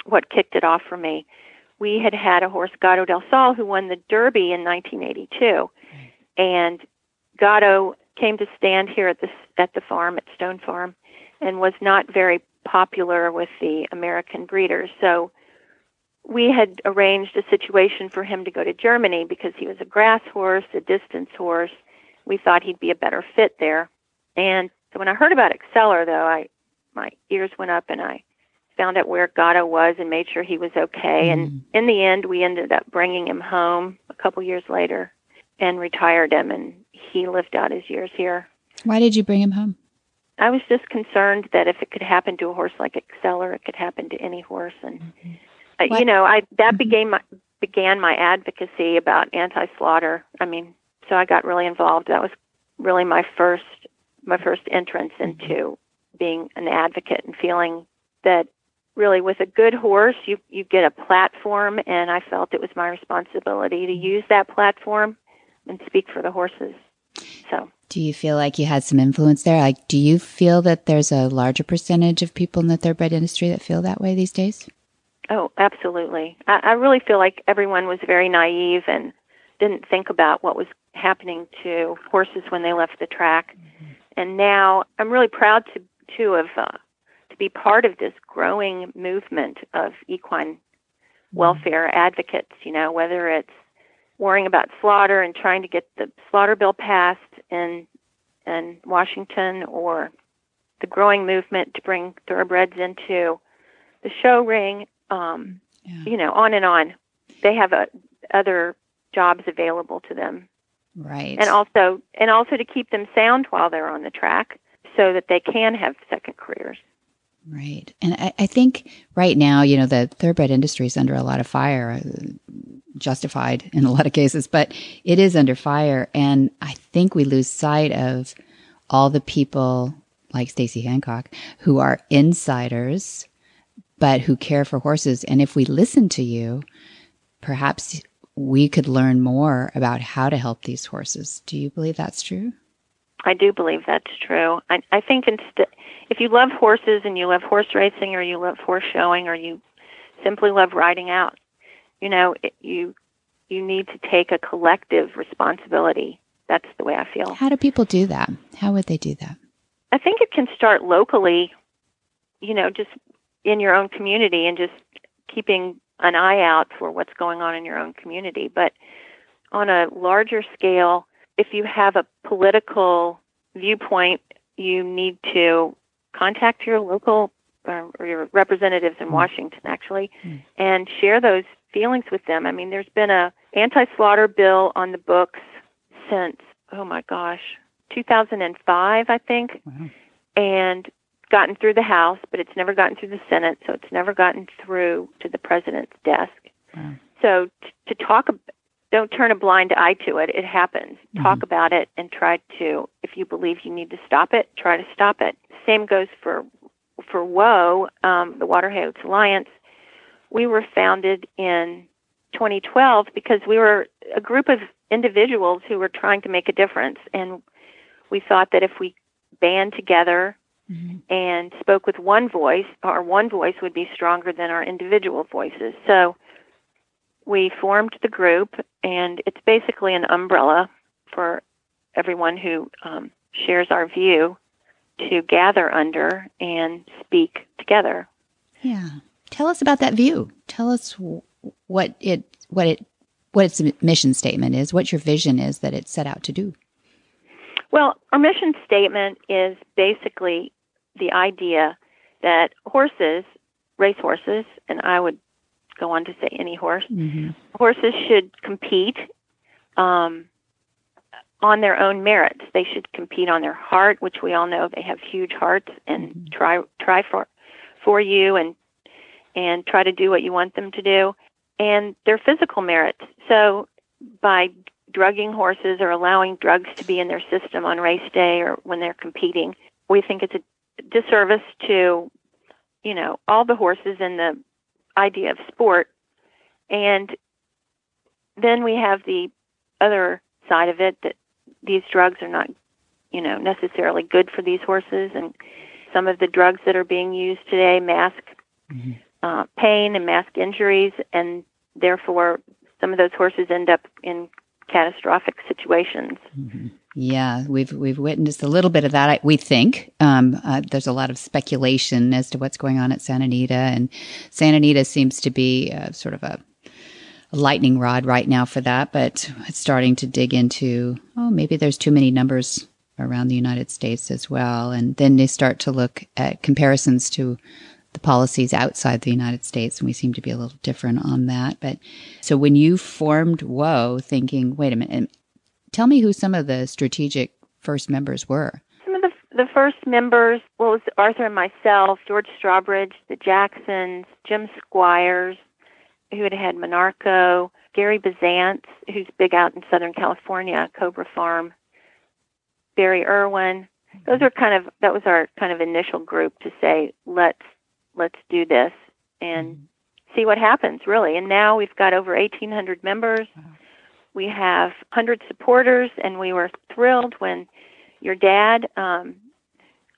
what kicked it off for me. We had had a horse, Gato del Sol, who won the Derby in 1982, mm. and Gato came to stand here at the at the farm at Stone Farm, and was not very popular with the American breeders. So we had arranged a situation for him to go to Germany because he was a grass horse, a distance horse. We thought he'd be a better fit there. And so when I heard about Exceller, though, I my ears went up and I found out where Gato was and made sure he was okay. And in the end, we ended up bringing him home a couple years later and retired him, and he lived out his years here. Why did you bring him home? I was just concerned that if it could happen to a horse like Exceller, it could happen to any horse. And uh, you know, I that Mhm. began my began my advocacy about anti-slaughter. I mean, so I got really involved. That was really my first my first entrance mm-hmm. into being an advocate and feeling that really with a good horse you you get a platform and I felt it was my responsibility to mm-hmm. use that platform and speak for the horses. So Do you feel like you had some influence there? Like, do you feel that there's a larger percentage of people in the thoroughbred industry that feel that way these days? Oh, absolutely. I, I really feel like everyone was very naive and didn't think about what was happening to horses when they left the track. Mm-hmm. And now I'm really proud to to have uh, to be part of this growing movement of equine welfare advocates. You know, whether it's worrying about slaughter and trying to get the slaughter bill passed in in Washington, or the growing movement to bring thoroughbreds into the show ring. Um, Yeah. you know, on and on. They have uh other jobs available to them Right. and also and also to keep them sound while they're on the track so that they can have second careers Right. And I, I think right now, you know, the thoroughbred industry is under a lot of fire, uh, justified in a lot of cases, but it is under fire. And I think we lose sight of all the people like Staci Hancock who are insiders, but who care for horses. And if we listen to you, perhaps we could learn more about how to help these horses. Do you believe that's true? I do believe that's true. I, I think inst- if you love horses and you love horse racing or you love horse showing or you simply love riding out, you know, it, you you need to take a collective responsibility. That's the way I feel. How do people do that? How would they do that? I think it can start locally, you know, just in your own community and just keeping an eye out for what's going on in your own community. But on a larger scale, if you have a political viewpoint, you need to contact your local or, or your representatives in Washington, actually, Mm. and share those feelings with them. I mean, there's been a anti-slaughter bill on the books since oh my gosh, 2005, I think, Wow. and gotten through the House, but it's never gotten through the Senate, so it's never gotten through to the president's desk. Wow. So t- to talk, don't turn a blind eye to it. It happens. Talk about it and try to. If you believe you need to stop it, try to stop it. Same goes for for WHOA, um, the Water Alliance. We were founded in 2012 because we were a group of individuals who were trying to make a difference, and we thought that if we band together and spoke with one voice, our one voice would be stronger than our individual voices. So we formed the group, and it's basically an umbrella for everyone who um, shares our view to gather under and speak together. Yeah. Tell us about that view. Tell us what it what it what its mission statement is, what your vision is that it's set out to do. Well, our mission statement is basically the idea that horses, race horses, and I would go on to say any horse, Mm-hmm. horses should compete um, on their own merits. They should compete on their heart, which we all know they have huge hearts, and try try for for you and and try to do what you want them to do, and their physical merits. So by drugging horses or allowing drugs to be in their system on race day or when they're competing, we think it's a disservice to you know all the horses and the idea of sport. And then we have the other side of it that these drugs are not, you know, necessarily good for these horses, and some of the drugs that are being used today mask uh, pain and mask injuries, and therefore some of those horses end up in catastrophic situations. Yeah, we've we've witnessed a little bit of that. We think um, uh, there's a lot of speculation as to what's going on at Santa Anita, and Santa Anita seems to be uh, sort of a, a lightning rod right now for that. But it's starting to dig into oh, maybe there's too many numbers around the United States as well, and then they start to look at comparisons to the policies outside the United States, and we seem to be a little different on that. But so when you formed WHOA, thinking, wait a minute, Tell me who some of the strategic first members were. Some of the the first members, well, it was Arthur and myself, George Strawbridge, the Jacksons, Jim Squires, who had had Monarchos, Gary Biszantz, who's big out in Southern California, Cobra Farm, Barry Irwin. Those are kind of that was our kind of initial group to say let's let's do this and mm-hmm. see what happens really. And now we've got over 1,800 members. We have 100 supporters, and we were thrilled when your dad um,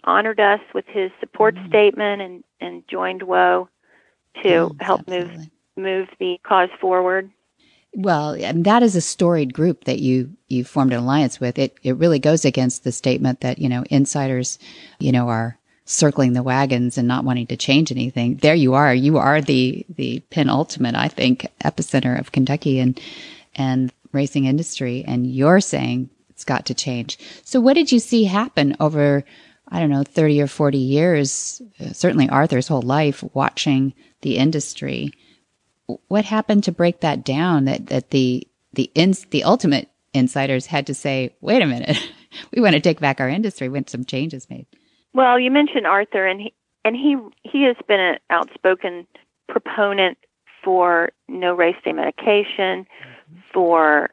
honored us with his support statement and, and joined WHOA to Yes, help move move the cause forward. Well, and that is a storied group that you you formed an alliance with. It it really goes against the statement that you know insiders, you know, are circling the wagons and not wanting to change anything. There you are. You are the the penultimate, I think, epicenter of Kentucky and and racing industry, and you're saying it's got to change. So, what did you see happen over? I don't know, 30 or 40 years, uh, certainly Arthur's whole life watching the industry what happened to break that down that that the the ins the ultimate insiders had to say, wait a minute, we want to take back our industry when some changes made. Well, you mentioned Arthur, and he and he he has been an outspoken proponent for no race day medication. For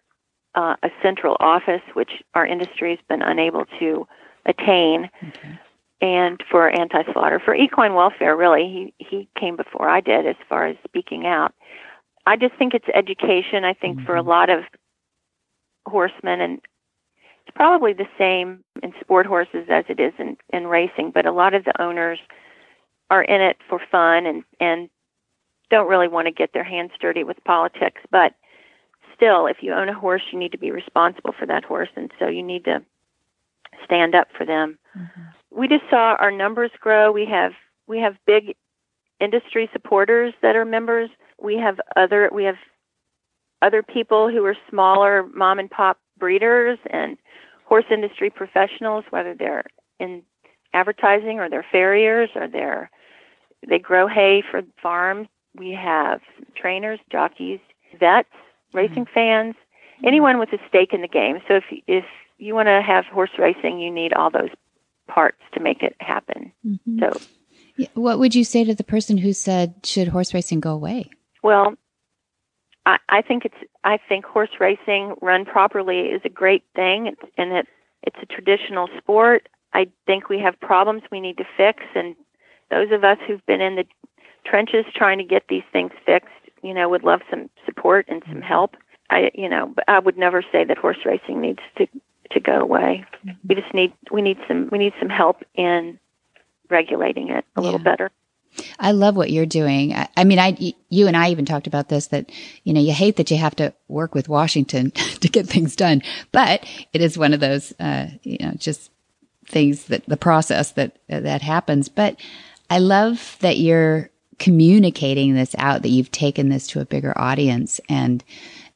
uh, a central office, which our industry has been unable to attain, okay. and for anti-slaughter, for equine welfare. Really, he he came before I did as far as speaking out. I just think it's education. I think mm-hmm. for a mm-hmm. lot of horsemen, and it's probably the same in sport horses as it is in, in racing, but a lot of the owners are in it for fun and, and don't really want to get their hands dirty with politics. But still, if you own a horse, you need to be responsible for that horse, and so you need to stand up for them. Mm-hmm. We just saw our numbers grow. We have we have big industry supporters that are members. We have other we have other people who are smaller mom and pop breeders and horse industry professionals, whether they're in advertising or they're farriers or they're they grow hay for farms. We have trainers, jockeys, vets, racing mm-hmm. fans, anyone with a stake in the game. So if if you want to have horse racing, you need all those parts to make it happen. Mm-hmm. So, what would you say to the person who said, "Should horse racing go away?" Well, I, I think it's I think horse racing run properly is a great thing, it's, and it it's a traditional sport. I think we have problems we need to fix, and those of us who've been in the trenches trying to get these things fixed, you know, would love some support and some mm-hmm. help. I, you know, but I would never say that horse racing needs to to go away. Mm-hmm. We just need we need some we need some help in regulating it a yeah. little better. I love what you're doing. I, I, mean, I, you and I even talked about this that, you know, you hate that you have to work with Washington to get things done, but it is one of those, uh, you know, just things that the process that, that happens. But I love that you're communicating this out, that you've taken this to a bigger audience and,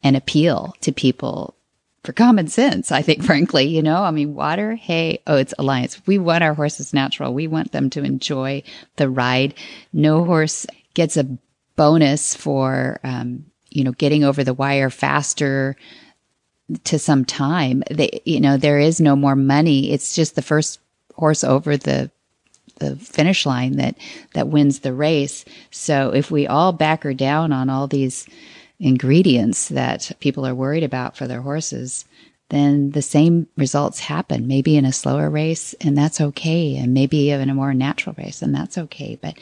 an appeal to people for common sense, I think, frankly, you know, I mean, water, hay, oats, alliance. We want our horses natural. We want them to enjoy the ride. No horse gets a bonus for, um, you know, getting over the wire faster to some time. They, you know, there is no more money. It's just the first horse over the the finish line that that wins the race. So if we all back her down on all these ingredients that people are worried about for their horses, then the same results happen, maybe in a slower race, and that's okay. And maybe in a more natural race, and that's okay. But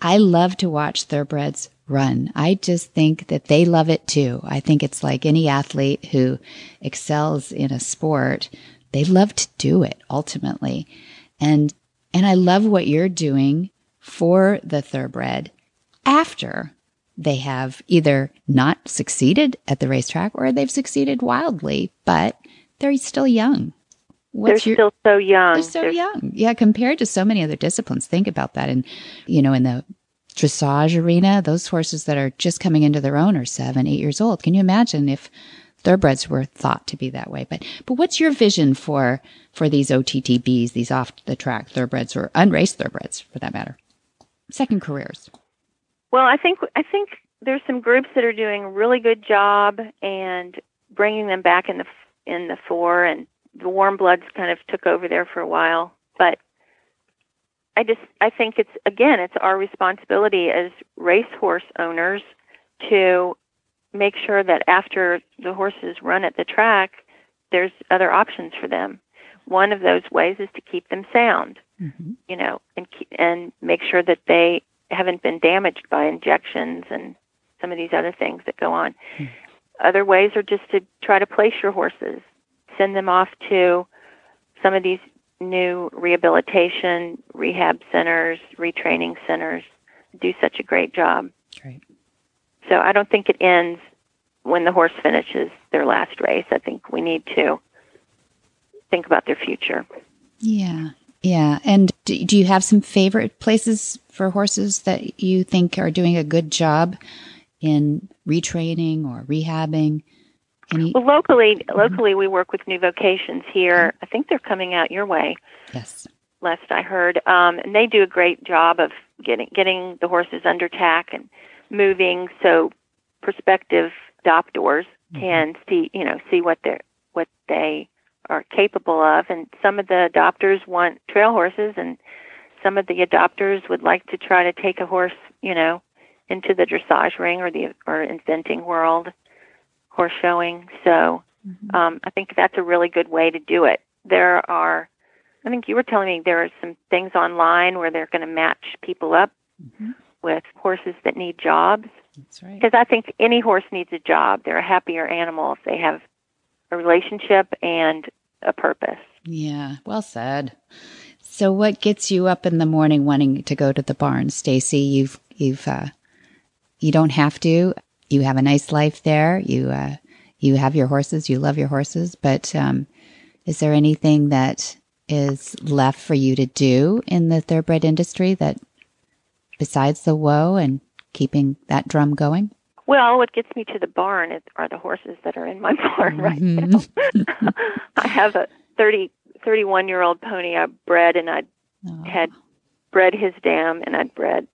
I love to watch thoroughbreds run. I just think that they love it too. I think it's like any athlete who excels in a sport, they love to do it ultimately. And, and I love what you're doing for the thoroughbred after they have either not succeeded at the racetrack or they've succeeded wildly, but they're still young. What's they're your, still so young. They're so they're, young. Yeah, compared to so many other disciplines. Think about that. And, you know, in the dressage arena, those horses that are just coming into their own are seven, eight years old. Can you imagine if thoroughbreds were thought to be that way? But, but what's your vision for, for these OTTBs, these off the track thoroughbreds or unraced thoroughbreds for that matter? Second careers. Well, I think I think there's some groups that are doing a really good job and bringing them back in the in the fore, and the warm bloods kind of took over there for a while. But I just I think it's again it's our responsibility as racehorse owners to make sure that after the horses run at the track, there's other options for them. One of those ways is to keep them sound, mm-hmm. you know, and keep, and make sure that they haven't been damaged by injections and some of these other things that go on. Hmm. Other ways are just to try to place your horses, send them off to some of these new rehabilitation rehab centers, retraining centers. Do such a great job. Great. So I don't think it ends when the horse finishes their last race. I think we need to think about their future. Yeah. Yeah. And do, do you have some favorite places for horses that you think are doing a good job in retraining or rehabbing? Any? Well, locally, locally we work with New Vocations here. I think they're coming out your way. Yes. Last I heard, um, and they do a great job of getting getting the horses under tack and moving. So prospective adopters can see you know see what they're what they are capable of. And some of the adopters want trail horses and some of the adopters would like to try to take a horse you know into the dressage ring or the or eventing world horse showing. So um, i think that's a really good way to do it. There are i think you were telling me there are some things online where they're going to match people up. Mhm. With horses that need jobs That's right. because I think any horse needs a job. They're a happier animal if they have a relationship and a purpose. Yeah, well said. So, what gets you up in the morning wanting to go to the barn, Staci? You've you've uh, you don't have to. You have a nice life there. You uh, you have your horses. You love your horses. But um, is there anything that is left for you to do in the thoroughbred industry that besides the WHOA and keeping that drum going? Well, what gets me to the barn is, are the horses that are in my barn right now. Mhm. I have a 30, 31 year old pony I bred, and I Oh, had bred his dam, and I'd bred,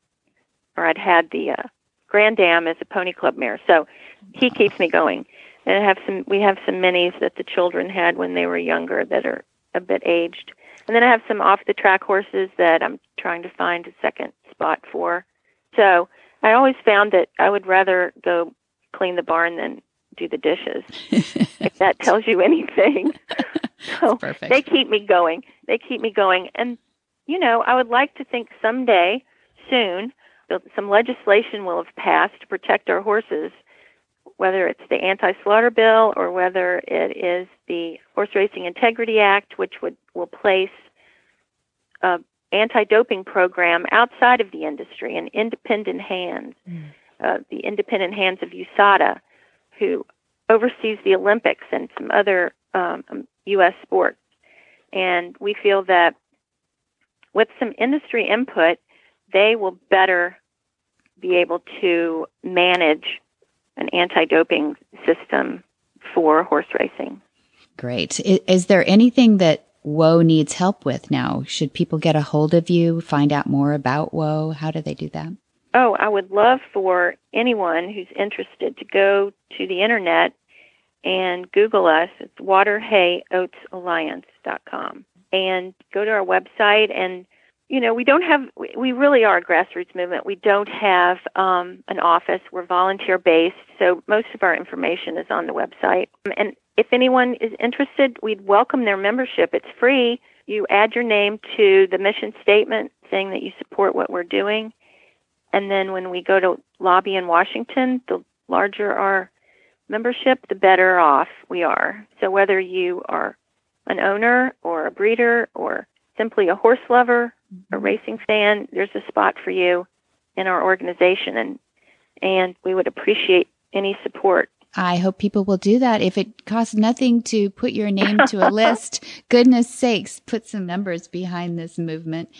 or I'd had the uh, Grand Dam as a pony club mare. So he keeps me going. And I have some. We have some minis that the children had when they were younger that are a bit aged. And then I have some off the track horses that I'm trying to find a second spot for. So I always found that I would rather go clean the barn than do the dishes. if that tells you anything. so perfect. they keep me going. They keep me going. And, you know, I would like to think someday, soon, some legislation will have passed to protect our horses, whether it's the anti slaughter bill or whether it is the Horse Racing Integrity Act, which would will place a anti doping program outside of the industry in independent hands. Uh, the independent hands of USADA, who oversees the Olympics and some other um, um, U.S. sports. And we feel that with some industry input, they will better be able to manage an anti doping system for horse racing. Great. I- Is there anything that WHOA needs help with now? Should people get a hold of you, find out more about WHOA? How do they do that? Oh, I would love for anyone who's interested to go to the internet and Google us. It's waterhayoatsalliance.com and go to our website. And, you know, we don't have, we- really are a grassroots movement. We don't have um, an office. We're volunteer based. So most of our information is on the website. And if anyone is interested, we'd welcome their membership. It's free. You add your name to the mission statement saying that you support what we're doing. And then when we go to lobby in Washington, the larger our membership, the better off we are. So whether you are an owner or a breeder or simply a horse lover, a racing fan, there's a spot for you in our organization and and we would appreciate any support. I hope people will do that. If it costs nothing to put your name to a list, goodness sakes, put some numbers behind this movement.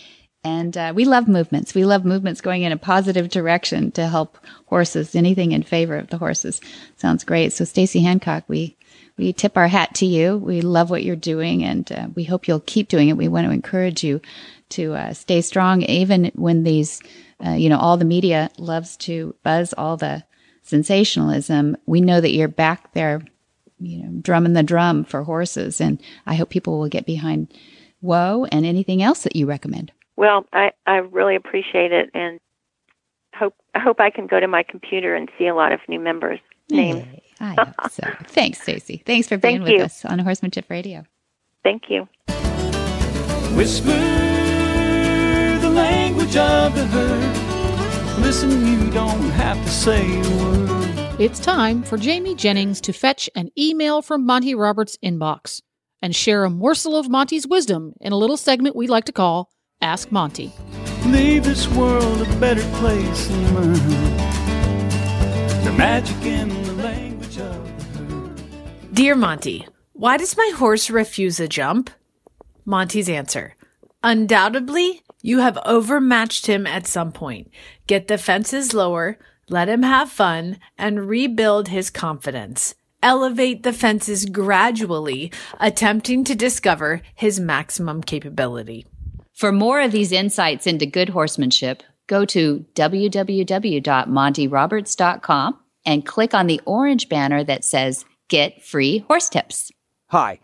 And uh, we love movements. We love movements going in a positive direction to help horses. Anything in favor of the horses sounds great. So, Staci Hancock, we we tip our hat to you. We love what you're doing, and uh, we hope you'll keep doing it. We want to encourage you to uh, stay strong, even when these, uh, you know, all the media loves to buzz all the sensationalism. We know that you're back there, you know, drumming the drum for horses, and I hope people will get behind WHOA and anything else that you recommend. Well, I, I really appreciate it and hope I hope I can go to my computer and see a lot of new members' names. Yay. I hope so. Thanks, Staci. Thanks for being Thank with you. us on Horsemanship Radio. Thank you. Whisper the language of the herd. Listen, you don't have to say a word. It's time for Jamie Jennings to fetch an email from Monty Roberts' inbox and share a morsel of Monty's wisdom in a little segment we like to call Ask Monty. Leave this world a better place than mine. The magic in the language of the herd. Dear Monty, why does my horse refuse a jump? Monty's answer Undoubtedly, you have overmatched him at some point. Get the fences lower, let him have fun, and rebuild his confidence. Elevate the fences gradually, attempting to discover his maximum capability. For more of these insights into good horsemanship, go to www.montyroberts.com and click on the orange banner that says Get Free Horse Tips. Hi,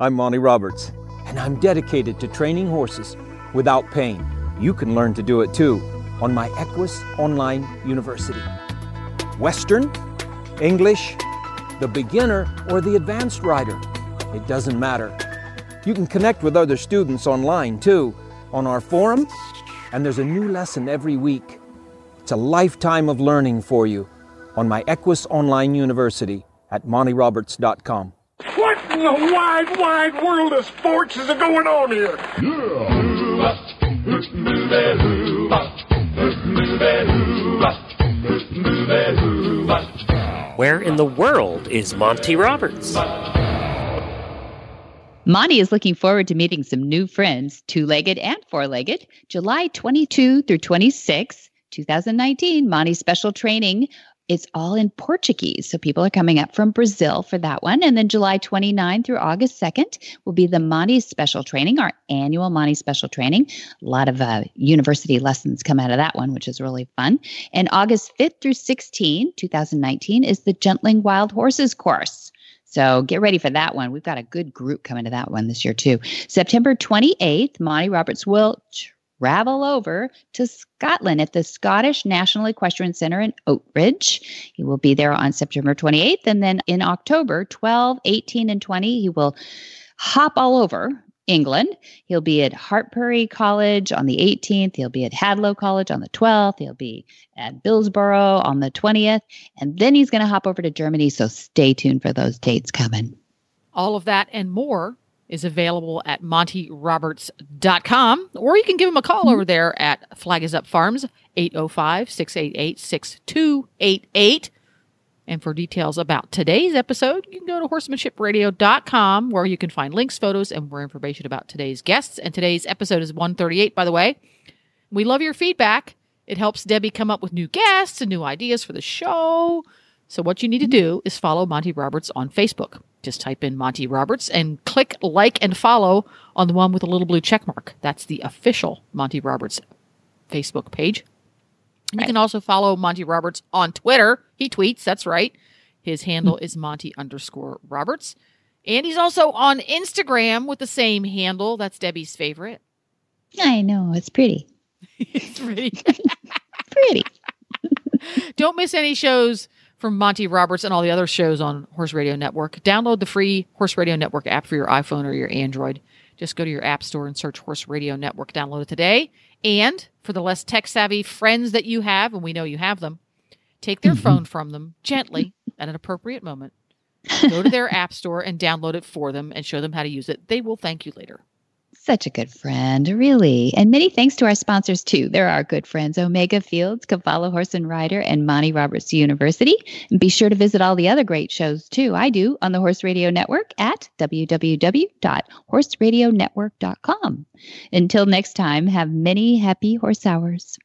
I'm Monty Roberts, and I'm dedicated to training horses without pain. You can learn to do it too on my Equus Online University. Western, English, the beginner, or the advanced rider. It doesn't matter. You can connect with other students online too, on our forum, and there's a new lesson every week. It's a lifetime of learning for you on my Equus Online University at montyroberts.com. What in the wide, wide world of sports is going on here? Where in the world is Monty Roberts? Monty is looking forward to meeting some new friends, two legged and four legged, July 22 through 26, 2019. Monty's special training it's all in Portuguese. So people are coming up from Brazil for that one. And then July 29 through August 2nd will be the Monty Special Training, our annual Monty Special Training. A lot of uh, university lessons come out of that one, which is really fun. And August 5th through 16, 2019, is the Gentling Wild Horses course. So get ready for that one. We've got a good group coming to that one this year, too. September 28th, Monty Roberts will travel over to Scotland at the Scottish National Equestrian Center in Oatridge. He will be there on September 28th. And then in October 12, 18, and 20, he will hop all over England. He'll be at Hartpury College on the 18th. He'll be at Hadlow College on the 12th. He'll be at Bilsborrow on the 20th. And then he's going to hop over to Germany. So stay tuned for those dates coming. All of that and more is available at montyroberts.com, or you can give him a call mm-hmm. over there at Flag is Up Farms, 805 688 6288. And for details about today's episode, you can go to horsemanshipradio.com where you can find links, photos, and more information about today's guests. And today's episode is 138, by the way. We love your feedback. It helps Debbie come up with new guests and new ideas for the show. So, what you need to do is follow Monty Roberts on Facebook. Just type in Monty Roberts and click like and follow on the one with a little blue check mark. That's the official Monty Roberts Facebook page. Right. You can also follow Monty Roberts on Twitter. He tweets, that's right. His handle is Monty underscore Roberts. And he's also on Instagram with the same handle. That's Debbie's favorite. I know. It's pretty. it's pretty. pretty. Don't miss any shows from Monty Roberts and all the other shows on Horse Radio Network. Download the free Horse Radio Network app for your iPhone or your Android. Just go to your app store and search Horse Radio Network. Download it today. And for the less tech savvy friends that you have, and we know you have them, take their mm-hmm. phone from them gently at an appropriate moment. Go to their app store and download it for them and show them how to use it. They will thank you later. Such a good friend, really. And many thanks to our sponsors, too. They're our good friends Omega Fields, Cavallo Horse and Rider, and Monty Roberts University. And be sure to visit all the other great shows, too. I do on the Horse Radio Network at www.horseradionetwork.com. Until next time, have many happy horse hours.